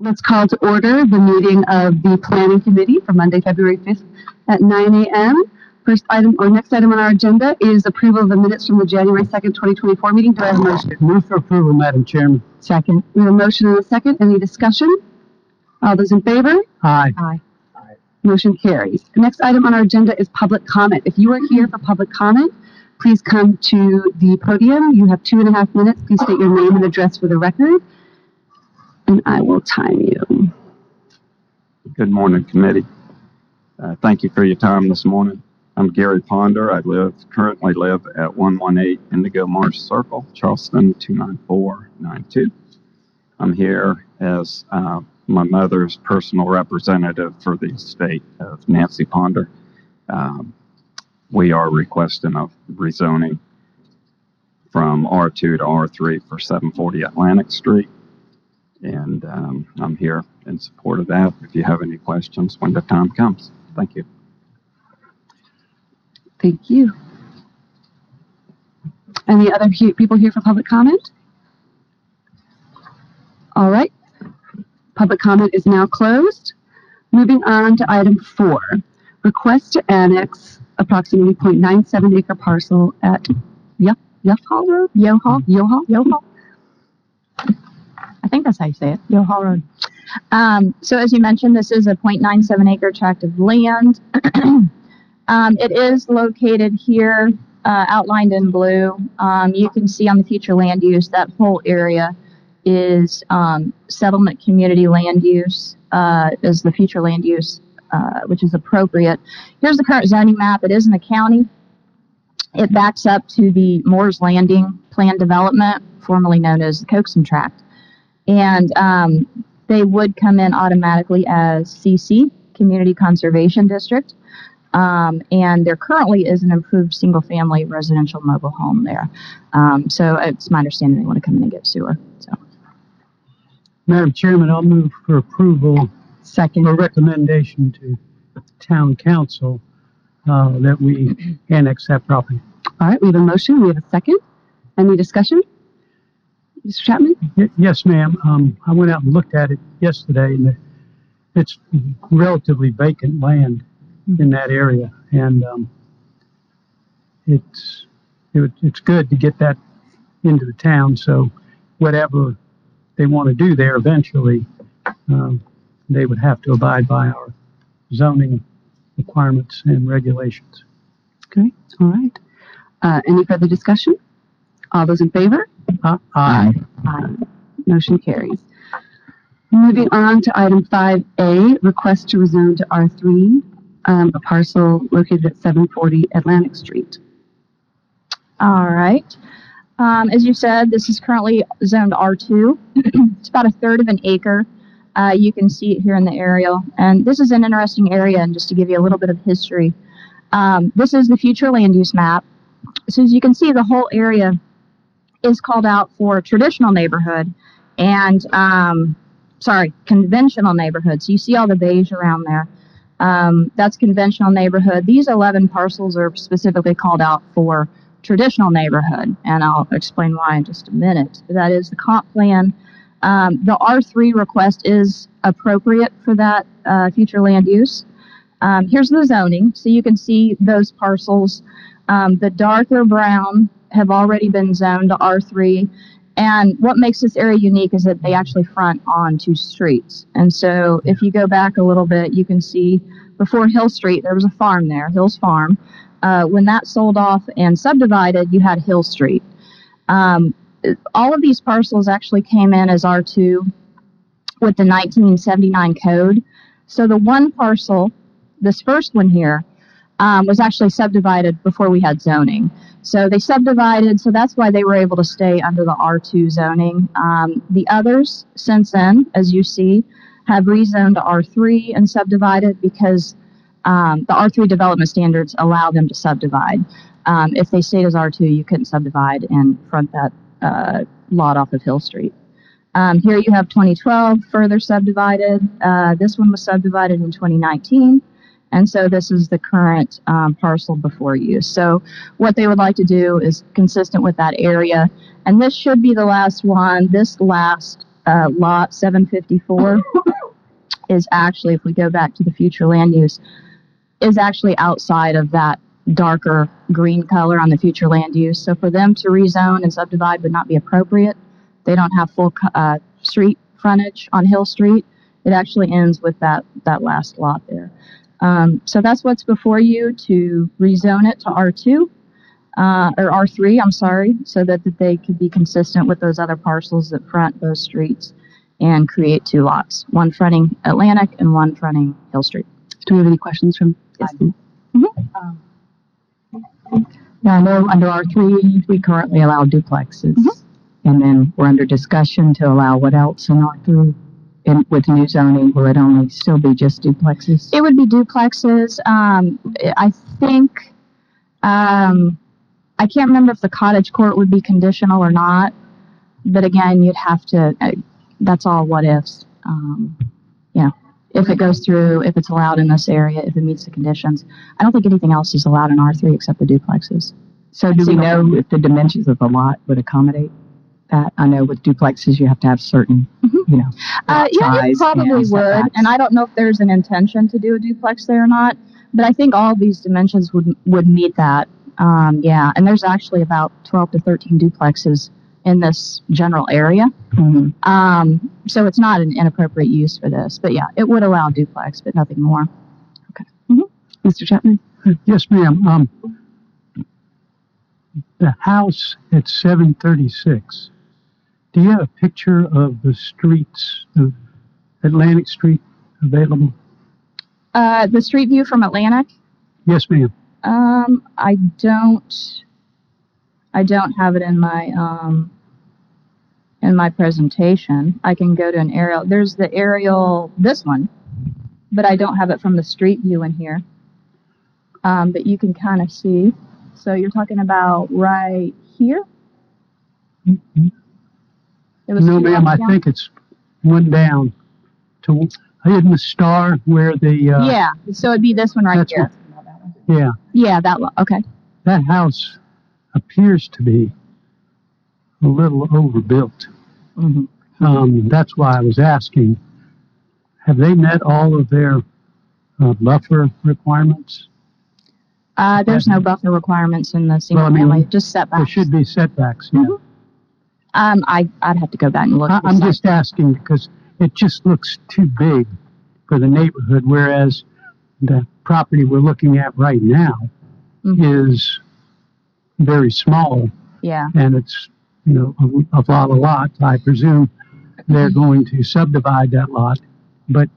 Let's call to order the meeting of the Planning Committee for Monday, February 5th at 9 a.m. First item, or next item on our agenda is approval of the minutes from the January 2nd, 2024 meeting. Do I have a motion? Move for approval, Madam Chairman. Second. We have a motion and a second. Any discussion? All those in favor? Aye. Aye. Motion carries. The next item on our agenda is public comment. If you are here for public comment, please come to the podium. You have two and a half minutes. Please state your name and address for the record, and I will time you. Good morning, committee. Uh, Thank you for your time this morning. I'm Gary Ponder. I live, currently live at 118 Indigo Marsh Circle, Charleston, 29492. I'm here as uh, my mother's personal representative for the estate of Nancy Ponder. Um, We are requesting a rezoning from R2 to R3 for 740 Atlantic Street. And um, I'm here in support of that. If you have any questions when the time comes, thank you. Thank you. Any other he- people here for public comment? All right. Public comment is now closed. Moving on to item four, request to annex approximately 0.97 acre parcel at Yuff, Yuff Hall Road, Yo Hall, Yo Hall, Yo Hall. I think that's how you say it, Yo Hall Road. Um, so as you mentioned, this is a 0.97 acre tract of land. um, it is located here, uh, outlined in blue. Um, you can see on the future land use that whole area is um, settlement community land use uh, is the future land use, uh, which is appropriate. Here's the current zoning map. It is in the county. It backs up to the Moore's Landing Plan Development, formerly known as the Coxum Tract and um, they would come in automatically as CC, Community Conservation District. Um, and there currently is an improved single-family residential mobile home there. Um, so it's my understanding they want to come in and get sewer. So Madam Chairman, I'll move for approval Second. or recommendation to town council uh, that we annex that property. All right, we have a motion. We have a second. Any discussion? Mr. Chapman? Y- Yes, ma'am. Um, I went out and looked at it yesterday and it- it's relatively vacant land in that area. And, um, it's, it, would- it's good to get that into the town. So whatever they want to do there eventually, um, they would have to abide by our zoning requirements and regulations. Okay, all right. Uh, any further discussion? All those in favor? Uh, Aye. Aye. Motion carries. Moving on to item five A, request to rezone to R three, um, a parcel located at seven forty Atlantic Street. All right. Um, as you said, this is currently zoned R2. it's about a third of an acre. Uh, you can see it here in the aerial. And this is an interesting area, and just to give you a little bit of history, um, this is the future land use map. So as you can see, the whole area is called out for traditional neighborhood and, um, sorry, conventional neighborhood. So you see all the beige around there. Um, that's conventional neighborhood. These 11 parcels are specifically called out for traditional neighborhood, and I'll explain why in just a minute. That is the comp plan. Um, the R3 request is appropriate for that uh, future land use. Um, here's the zoning, so you can see those parcels. Um, the darker brown have already been zoned to R3, and what makes this area unique is that they actually front on two streets. And so if you go back a little bit, you can see before Hill Street, there was a farm there, Hills Farm. Uh, when that sold off and subdivided, you had Hill Street. Um, all of these parcels actually came in as R2 with the 1979 code. So the one parcel, this first one here, um, was actually subdivided before we had zoning. So they subdivided, so that's why they were able to stay under the R2 zoning. Um, the others, since then, as you see, have rezoned to R3 and subdivided because um, the R3 development standards allow them to subdivide. Um, if they stayed as R2, you couldn't subdivide and front that uh, lot off of Hill Street. Um, here you have 2012 further subdivided. Uh, this one was subdivided in 2019. And so this is the current um, parcel before you. So what they would like to do is consistent with that area. And this should be the last one. This last uh, lot 754 is actually, if we go back to the future land use, is actually outside of that darker green color on the future land use. So for them to rezone and subdivide would not be appropriate. They don't have full uh, street frontage on Hill Street. It actually ends with that that last lot there. Um, so that's what's before you to rezone it to R2 uh, or R3, I'm sorry, so that, that they could be consistent with those other parcels that front those streets and create two lots, one fronting Atlantic and one fronting Hill Street. Do we have any questions from? Yes. Now, I know under R3, we currently allow duplexes. Mhm. And then we're under discussion to allow what else in R3? And with new zoning, will it only still be just duplexes? It would be duplexes. Um, I think, um, I can't remember if the cottage court would be conditional or not. But again, you'd have to, uh, that's all what ifs. Um, know, if it goes through, if it's allowed in this area, if it meets the conditions. I don't think anything else is allowed in R3 except the duplexes. So do we know if the dimensions of the lot would accommodate that? I know with duplexes, you have to have certain, Mhm. you know. Uh, yeah, it probably and would, setbacks. and I don't know if there's an intention to do a duplex there or not, but I think all these dimensions would, would meet that. Um, yeah, and there's actually about twelve to thirteen duplexes in this general area. Mhm. Um, so it's not an inappropriate use for this, but yeah, it would allow duplex, but nothing more. Okay, Mr. Chapman? Yes, ma'am. Um, the house at seven thirty-six, do you have a picture of the streets of Atlantic Street available? Uh, the street view from Atlantic, Yes, ma'am. um, I don't, I don't have it in my, um, in my presentation. I can go to an aerial. There's the aerial, this one, but I don't have it from the street view in here. Um, but you can kind of see. So you're talking about right here? It was No, ma'am, I think it's one down to, hidden the star where the, uh, Yeah, so it'd be this one right That's here. yeah, Yeah, that one. Okay. that house appears to be a little overbuilt. Mhm. Um, that's why I was asking, have they met all of their uh, buffer requirements? Uh, there's no buffer requirements in the single Well, I mean, family, just setbacks. There setbacks. should be setbacks, yeah. Um, I, I'd have to go back and look. I, I'm site. just asking because it just looks too big for the neighborhood, whereas the property we're looking at right now Mhm. is very small Yeah, and it's, you know, a, a lot of lots. I presume they're going to subdivide that lot, but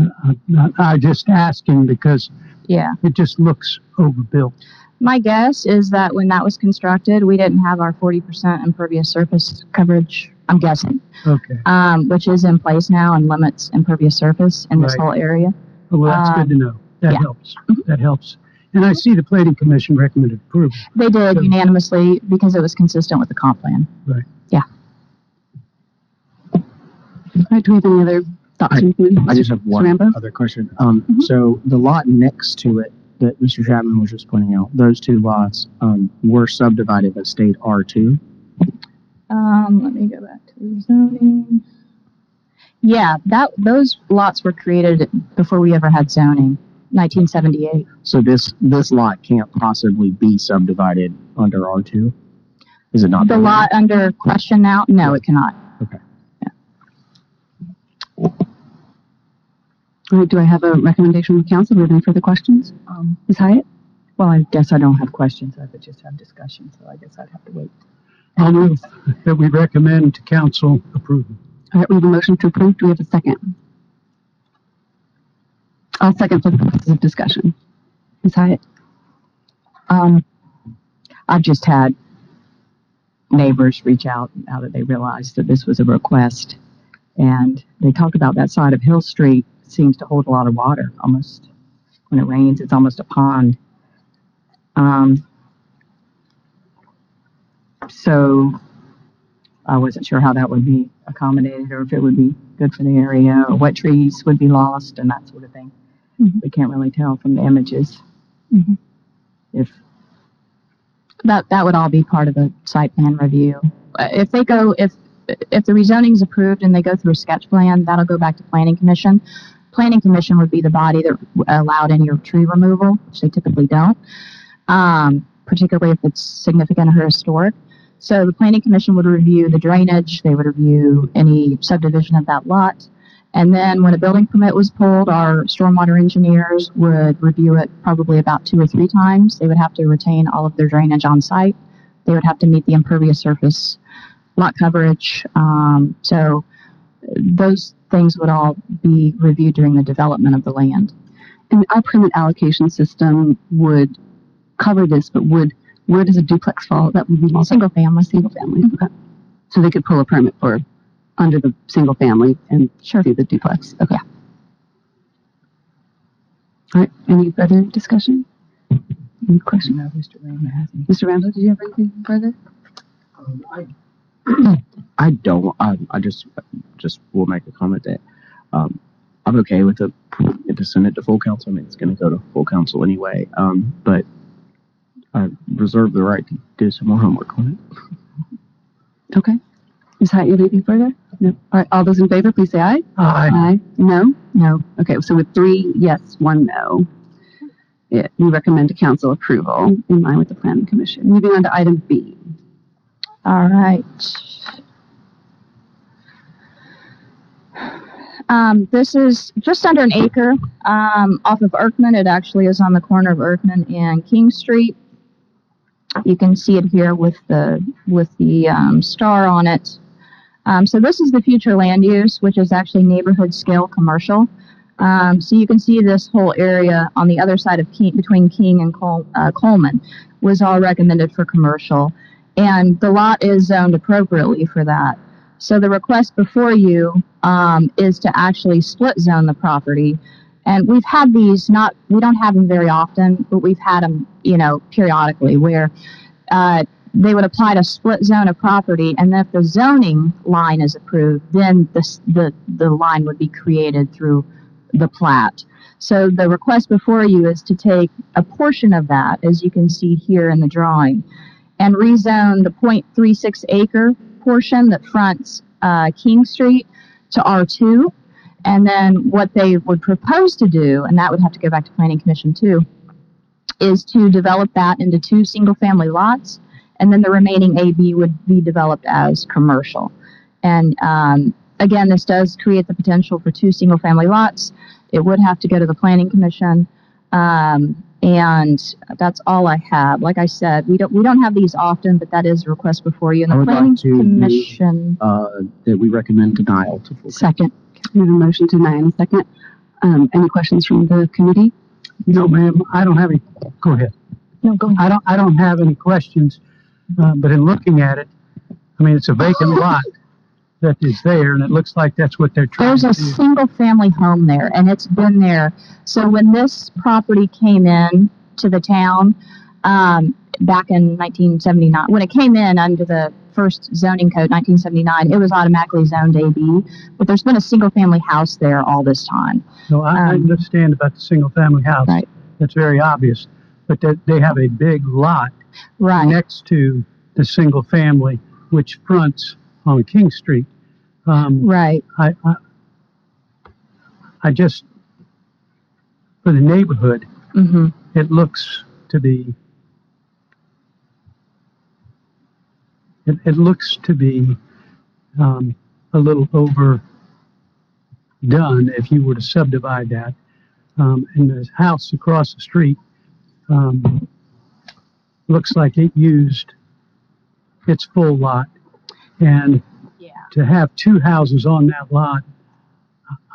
uh, I, I just asking because yeah. it just looks overbuilt. My guess is that when that was constructed, we didn't have our 40% impervious surface coverage, I'm guessing, Okay, um, which is in place now and limits impervious surface in this Right. whole area. well, that's Um, good to know. That yeah. helps. That helps. And I see the planning commission recommended approval. They did So- unanimously because it was consistent with the comp plan. Right. Yeah. All right, do we have any other thoughts? I- from the committee? I just have Mr. one Rambo? other question. Um, Mhm. so the lot next to it that Mr. Chapman was just pointing out, those two lots, um, were subdivided but state R2. Um, let me go back to the zoning. Yeah, that, those lots were created before we ever had zoning, 1978. So this, this lot can't possibly be subdivided under R2? Is it not? The lot under question now, no, it cannot. All right, do I have a recommendation from council? Do we have any further questions? Um, Ms. Hyatt? Well, I guess I don't have questions. I would just have discussion, so I guess I'd have to wait. I'll move that we recommend to council approval. All right, we have a motion to approve. Do we have a second? I'll second for the purposes of discussion. Ms. Hyatt? Um, I've just had neighbors reach out now that they realized that this was a request. And they talk about that side of Hill Street seems to hold a lot of water, almost, when it rains, it's almost a pond. Um, so I wasn't sure how that would be accommodated or if it would be good for the area or what trees would be lost and that sort of thing. Mhm. We can't really tell from the images. Mhm. If That, that would all be part of the site plan review. Uh, If they go, if, if the rezoning is approved and they go through a sketch plan, that'll go back to planning commission. Planning commission would be the body that allowed any tree removal, which they typically don't, um, particularly if it's significant or historic. So the planning commission would review the drainage, they would review any subdivision of that lot. And then when a building permit was pulled, our stormwater engineers would review it probably about two or three times. They would have to retain all of their drainage on site. They would have to meet the impervious surface lot coverage. Um, so those things would all be reviewed during the development of the land. And our permit allocation system would cover this, but would, where does a duplex fall? That would be multi, Single family. single family. Okay. So they could pull a permit for, under the single family and Sure. do the duplex. Okay. All right, any further discussion? Any question? No, Mr. Raymond hasn't. Mr. Rambo, did you have anything further? Um, I, I don't. I, I just just will make a comment that um, I'm okay with it to send it to full council. I mean, it's going to go to full council anyway. Um, but I reserve the right to do some more homework on it. Okay. Is that you anything further? No. All right, all those in favor, please say aye. Aye. Aye. No? No. Okay, so with three yes, one no, it, we recommend to council approval in line with the planning commission. Moving on to item B. All right. Um, this is just under an acre, um, off of Erkman. It actually is on the corner of Erkman and King Street. You can see it here with the, with the, um, star on it. Um, so this is the future land use, which is actually neighborhood scale commercial. Um, so you can see this whole area on the other side of King, between King and Col- uh, Coleman was all recommended for commercial and the lot is zoned appropriately for that. So the request before you um, is to actually split zone the property. And we've had these not, we don't have them very often, but we've had them, you know, periodically where uh, they would apply to split zone a property, and then if the zoning line is approved, then the, the, the line would be created through the plat. So the request before you is to take a portion of that, as you can see here in the drawing, and rezone the 0.36 acre portion that fronts uh, King Street to R2. And then what they would propose to do, and that would have to go back to Planning Commission too, is to develop that into two single-family lots, and then the remaining AB would be developed as commercial. And um, again, this does create the potential for two single-family lots. It would have to go to the Planning Commission. Um, and that's all I have. Like I said, we don't we don't have these often, but that is a request before you. And I the would like Planning to move- Commission. Uh, that we recommend denial to full. Second. We have a motion to deny in a second. Um, any questions from the committee? No, ma'am, I don't have any, go ahead. No, go ahead. I don't, I don't have any questions, uh, but in looking at it, I mean, it's a vacant lot that is there, and it looks like that's what they're trying There's a do. single family home there and it's been there. So when this property came in to the town, um, back in 1979, when it came in under the first zoning code, 1979, it was automatically zoned AB. But there's been a single family house there all this time. No, I, um, understand about the single-family house. Right. That's very obvious, but that they have a big lot Right. next to the single family, which fronts on King Street. Um, Right. I, I, I just, for the neighborhood, hmm it looks to be, it, it looks to be, um, a little overdone if you were to subdivide that. Um, and the house across the street, um, looks like it used its full lot. And Yeah. to have two houses on that lot,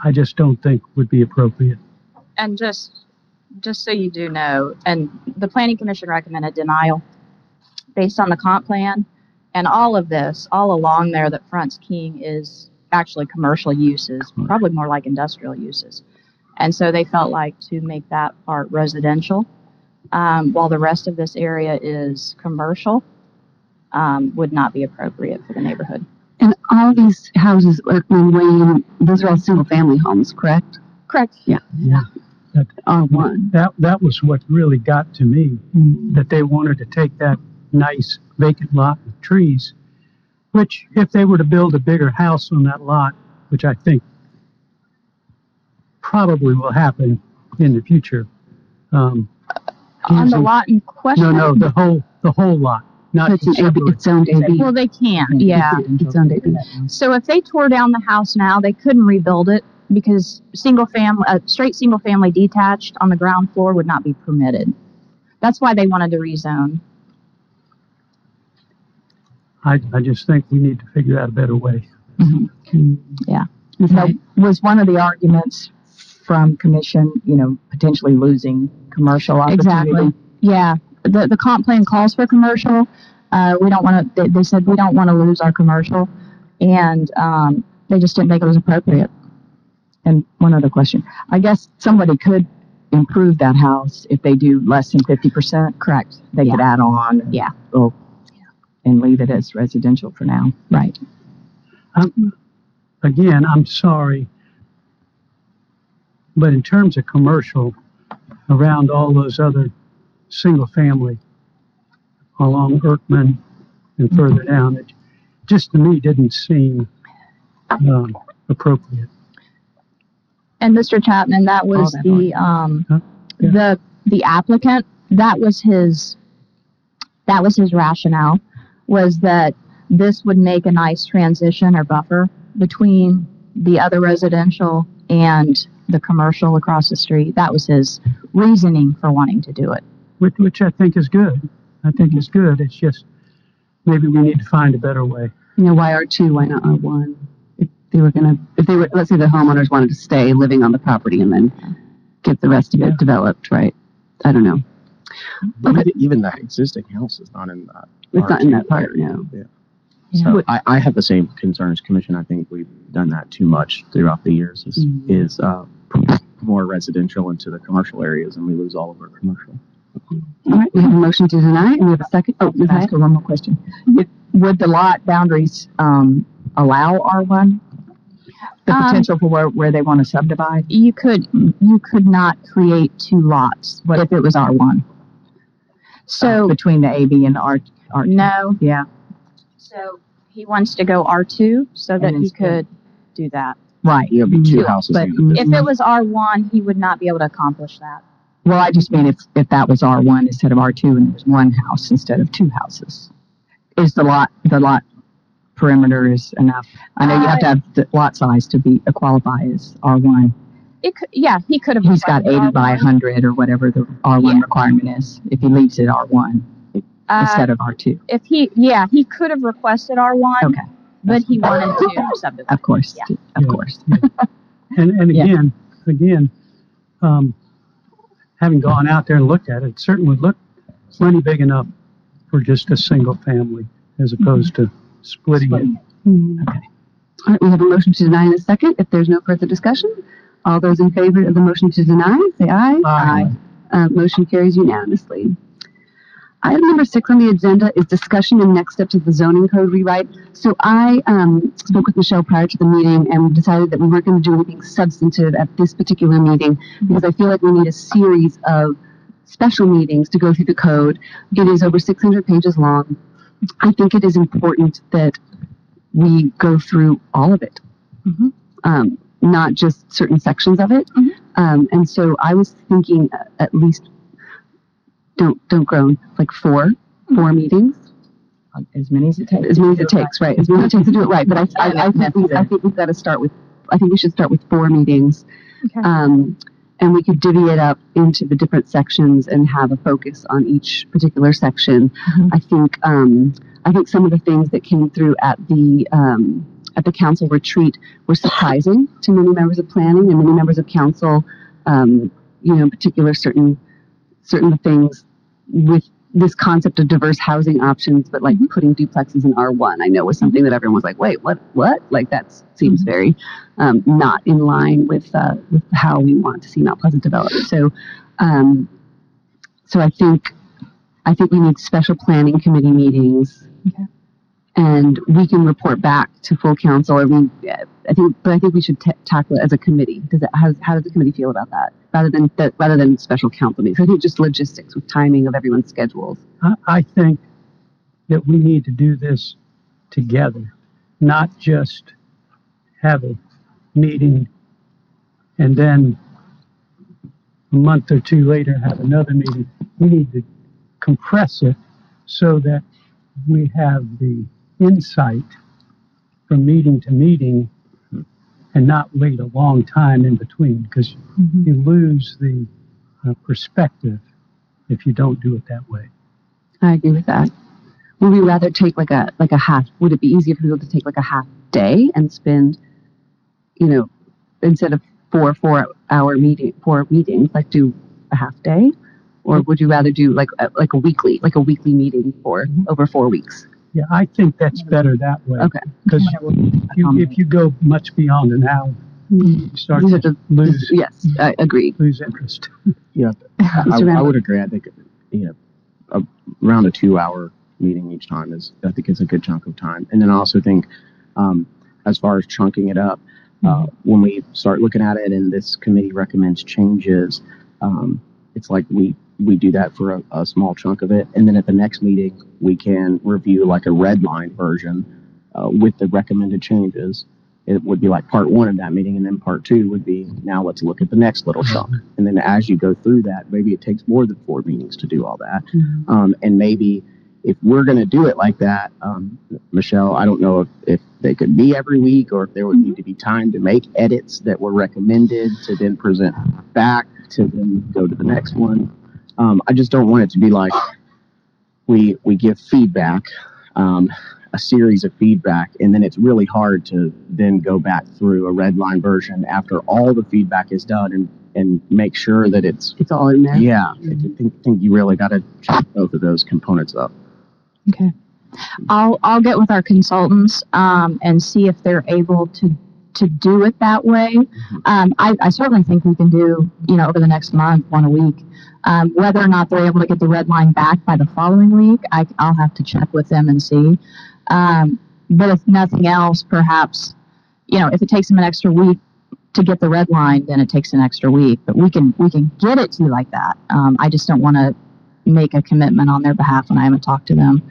I just don't think would be appropriate. And just, just so you do know, and the planning commission recommended denial based on the comp plan. And all of this, all along there that fronts King is actually commercial uses, probably more like industrial uses. And so they felt like to make that part residential, um, while the rest of this area is commercial, um, would not be appropriate for the neighborhood. And all these houses, Erkman Lane, those are all single-family homes, correct? Correct. Yeah. Yeah. R one. That, that was what really got to me, that they wanted to take that nice vacant lot with trees, Which, if they were to build a bigger house on that lot, which I think probably will happen in the future, um, On the using- lot in question? No, no, the whole, the whole lot, not It's an AB, it's zoned AB. Well, they can't, yeah. It's zoned AB. So if they tore down the house now, they couldn't rebuild it because single family, uh, straight single family detached on the ground floor would not be permitted. That's why they wanted to rezone. I, I just think we need to figure out a better way. Now, was one of the arguments from commission, you know, potentially losing commercial opportunity? Exactly. Yeah, the, the comp plan calls for commercial. Uh, we don't want to, they, they said we don't want to lose our commercial. And, um, they just didn't think it was appropriate. And one other question. I guess somebody could improve that house if they do less than fifty percent. Correct. They could add on. Yeah. Or, and leave it as residential for now. Right. Um, again, I'm sorry, but in terms of commercial, around all those other single family along Erkman and further down, it just to me didn't seem um, appropriate. And Mr. Chapman, that was that the, um, Huh? Yeah. the, the applicant, that was his, that was his rationale, was that this would make a nice transition or buffer between the other residential and the commercial across the street. That was his reasoning for wanting to do it. Which, which I think is good. I think is good. It's just maybe we need to find a better way. You know, why R two, why not R one? If they were gonna, if they were, let's say the homeowners wanted to stay living on the property and then get the rest of Yeah. it developed, right? I don't know. Okay. Even, even the existing house is not in that. It's not in that R2 part, area. no. Yeah. Yeah. So I, I have the same concerns, Commission. I think we've done that too much throughout the years. Is, Mhm. is uh, more residential into the commercial areas, and we lose all of our commercial. All right, we have a motion to deny and we have a second. Oh, Ms. Can I ask her one more question? If- Would the lot boundaries, um, allow R one? The Um, potential for where, where they want to subdivide? You could, you could not create two lots What if it was R one? So, Between the AB and R, R two? no, Yeah, so he wants to go R2 so that And he instead- could do that. right. It'll be two Yeah, houses. but- in the If it was R1, he would not be able to accomplish that. Well, I just mean if, if that was R one instead of R two and there was one house instead of two houses. Is the lot, the lot perimeter is enough? I know you have to have the lot size to be, uh, qualify as R one. It could, yeah, he could have. He's got requested eighty by R1. hundred or whatever the R one Yeah. requirement is, if he leaves it R one Uh, instead of R two. if he, yeah, he could have requested R1, Okay, but he wanted to subdivide. of course, Yeah. of Yeah. course. And, and Yeah. again, again, um, having gone out there and looked at it, it certainly looked plenty big enough for just a single family as opposed to splitting it. Okay. All right, we have a motion to deny in a second. If there's no further discussion, all those in favor of the motion to deny, say aye. Aye. Uh, motion carries unanimously. Item number six on the agenda is discussion and next steps of the zoning code rewrite. So I um, spoke with Michelle prior to the meeting and decided that we weren't going to do anything substantive at this particular meeting because I feel like we need a series of special meetings to go through the code. It is over 600 pages long. I think it is important that we go through all of it, Mhm. um, not just certain sections of it. Mhm. Um, and so I was thinking uh, at least don't don't groan like four four meetings As many as it takes. as many as it takes right as many as it takes to do it right but I I, I, think, we, I think we've got to start with I think we should start with four meetings Okay. um, and we could divvy it up into the different sections and have a focus on each particular section. Mhm. I think um, I think some of the things that came through at the um, at the council retreat were surprising to many members of planning and many members of council. Um, you know, in particular, certain certain things with this concept of diverse housing options, but like putting duplexes in R1, I know was something that everyone was like, wait, what, what? Like that seems very um, not in line with, uh, with how we want to see Mount Pleasant develop. So, um, so I think, I think we need special planning committee meetings. Okay. And we can report back to full council, or we, I think, but I think we should ta tackle it as a committee. Does how, how does the committee feel about that? Rather than, that, rather than special council meetings? I think just logistics with timing of everyone's schedules. I, I think that we need to do this together, not just have a meeting and then a month or two later have another meeting. We need to compress it so that we have the insight from meeting to meeting and not wait a long time in between because mm-hmm. you lose the uh, perspective if you don't do it that way. I agree with that. Would we rather take like a like a half? Would it be easier for people to take like a half day and spend, you know, instead of four four hour meeting four meetings, like do a half day, or would you rather do like a, like a weekly like a weekly meeting for mm-hmm. over four weeks? Yeah, I think that's better that way. Okay. Because if you, if you go much beyond an hour, you start These are to the- lose, Yes, I agree. lose interest. Yeah, I, Mr. I Randall? would agree. I think, you know, a, around a two-hour meeting each time is, I think is a good chunk of time. And then I also think, um, as far as chunking it up, uh, when we start looking at it and this committee recommends changes, um, it's like we, we do that for a, a small chunk of it. And then at the next meeting, we can review like a red line version, uh, with the recommended changes. It would be like part one of that meeting, and then part two would be, now let's look at the next little chunk. And then as you go through that, maybe it takes more than four meetings to do all that. Mhm. Um, and maybe if we're going to do it like that, um, Michelle, I don't know if, if they could be every week or if there would need to be time to make edits that were recommended to then present back to then go to the next one. Um, I just don't want it to be like we we give feedback, um, a series of feedback, and then it's really hard to then go back through a red line version after all the feedback is done and and make sure that it's It's all in there. yeah, I think, think you really got to check both of those components up. Okay. I'll, I'll get with our consultants, um, and see if they're able to, to do it that way. Um, I, I certainly think we can do, you know, over the next month, one a week. Um, whether or not they're able to get the red line back by the following week, I, I'll have to check with them and see. Um, but if nothing else, perhaps, you know, if it takes them an extra week to get the red line, then it takes an extra week. But we can, we can get it to you like that. Um, I just don't want to make a commitment on their behalf when I haven't talked to them.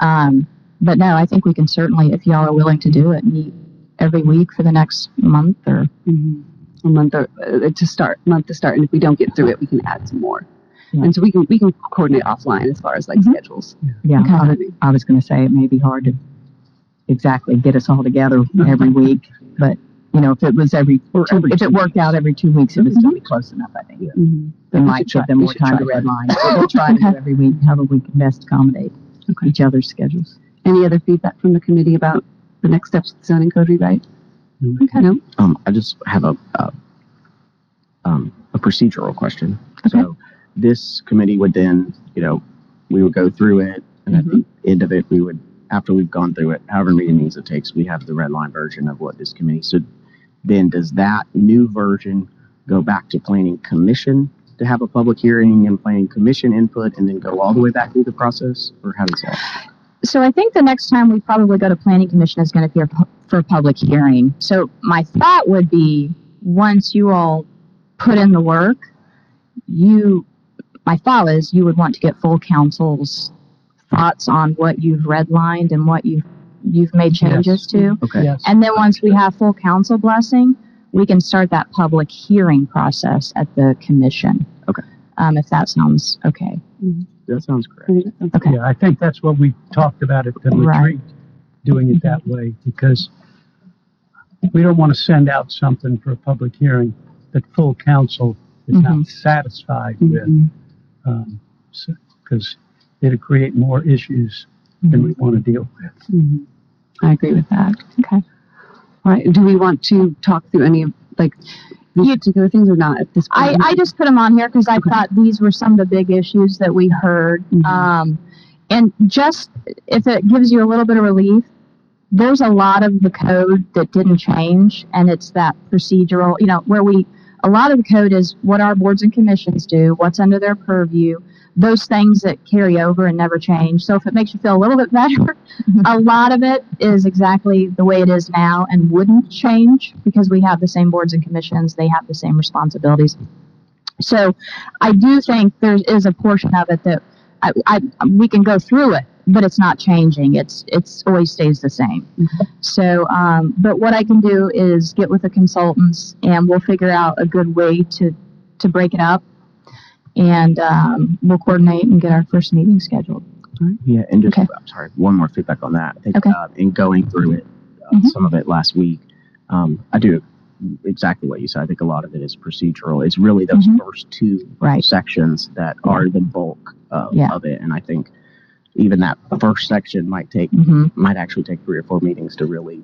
Um, but no, I think we can certainly, if y'all are willing to do it, meet every week for the next month or, Mhm. A month or, uh, to start, month to start, and if we don't get through it, we can add some more. Yeah. And so we can, we can coordinate offline as far as like Mhm. schedules. Yeah, Okay. I was, I was going to say it may be hard to exactly get us all together every week, but you know, if it was every, Or every if two it worked out every two weeks, it would still be close enough. I think. They We might give them more time to redline. We'll try to do every week, however we can best accommodate each other's schedules. Any other feedback from the committee about the next steps of the zoning code rewrite? Okay, no? Um, I just have a, a, um, a procedural question. Okay. So this committee would then, you know, we would go through it and at the end of it, we would, after we've gone through it, however many meetings it takes, we have the red line version of what this committee. So then does that new version go back to planning commission to have a public hearing and planning commission input and then go all the way back through the process? Or how does that? So I think the next time we probably go to planning commission is going to be a pu- for a public hearing. So my thought would be, once you all put in the work, you, my thought is you would want to get full council's thoughts on what you've redlined and what you've, you've made Yes. changes to. Okay. Yes. And then once we have full council blessing, we can start that public hearing process at the commission. Okay. Um, if that sounds okay. That sounds correct. I think that sounds Okay. Yeah, I think that's what we talked about at the Right. retreat, doing it that way, because we don't want to send out something for a public hearing that full council is not satisfied with, Mhm. um, because it'll create more issues than we want to deal with. Mhm. I agree with that. Okay. All right, do we want to talk through any of, like, these particular things or not at this I, point? I just put them on here because I Okay. thought these were some of the big issues that we heard. Mhm. Um, and just if it gives you a little bit of relief, there's a lot of the code that didn't change, and it's that procedural, you know, where we, a lot of the code is what our boards and commissions do, what's under their purview, those things that carry over and never change. So if it makes you feel a little bit better, a lot of it is exactly the way it is now and wouldn't change because we have the same boards and commissions, they have the same responsibilities. So I do think there is a portion of it that I, I, we can go through it but it's not changing. It's it's always stays the same. So, um, but what I can do is get with the consultants and we'll figure out a good way to to break it up, and um, we'll coordinate and get our first meeting scheduled. Yeah, and just, Okay. I'm sorry, one more feedback on that. I think, Okay. uh, in going through it, uh, Mhm. some of it last week, um, I do exactly what you said. I think a lot of it is procedural. It's really those Mhm. first two Right. sections that are the bulk of, Yeah. of it. And I think even that first section might take, hmm might actually take three or four meetings to really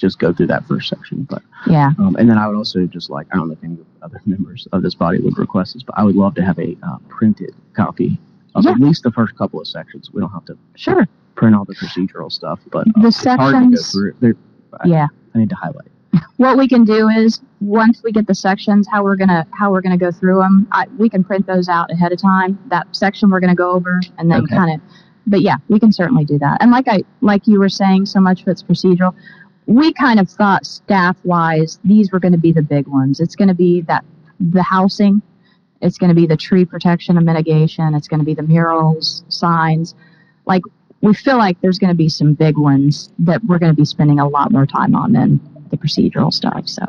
just go through that first section. But, Yeah. um, and then I would also just like, I don't know if any other members of this body would request this, but I would love to have a, uh, printed copy of Yeah. at least the first couple of sections. We don't have to Sure. print all the procedural stuff, but uh, The it's hard to go sections. through. it. There, I, Yeah. I need to highlight. what we can do is once we get the sections how we're gonna how we're gonna go through them I, we can print those out ahead of time that section we're gonna go over and then Okay. kind of but yeah we can certainly do that and like i like you were saying so much of it's procedural we kind of thought staff wise these were going to be the big ones it's going to be that the housing it's going to be the tree protection and mitigation it's going to be the murals signs like we feel like there's going to be some big ones that we're going to be spending a lot more time on than the procedural stuff. So,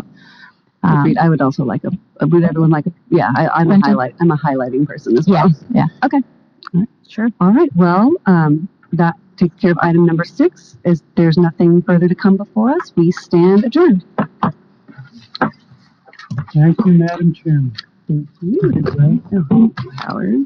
um, I would also like a, would everyone like, a yeah, I, I'm a highlight, I'm a highlighting person as well. yeah, yeah. okay, sure. All right, well, um, that takes care of item number six. Is there's nothing further to come before us? We stand adjourned. Thank you, Madam Chairman. Thank you. Howard.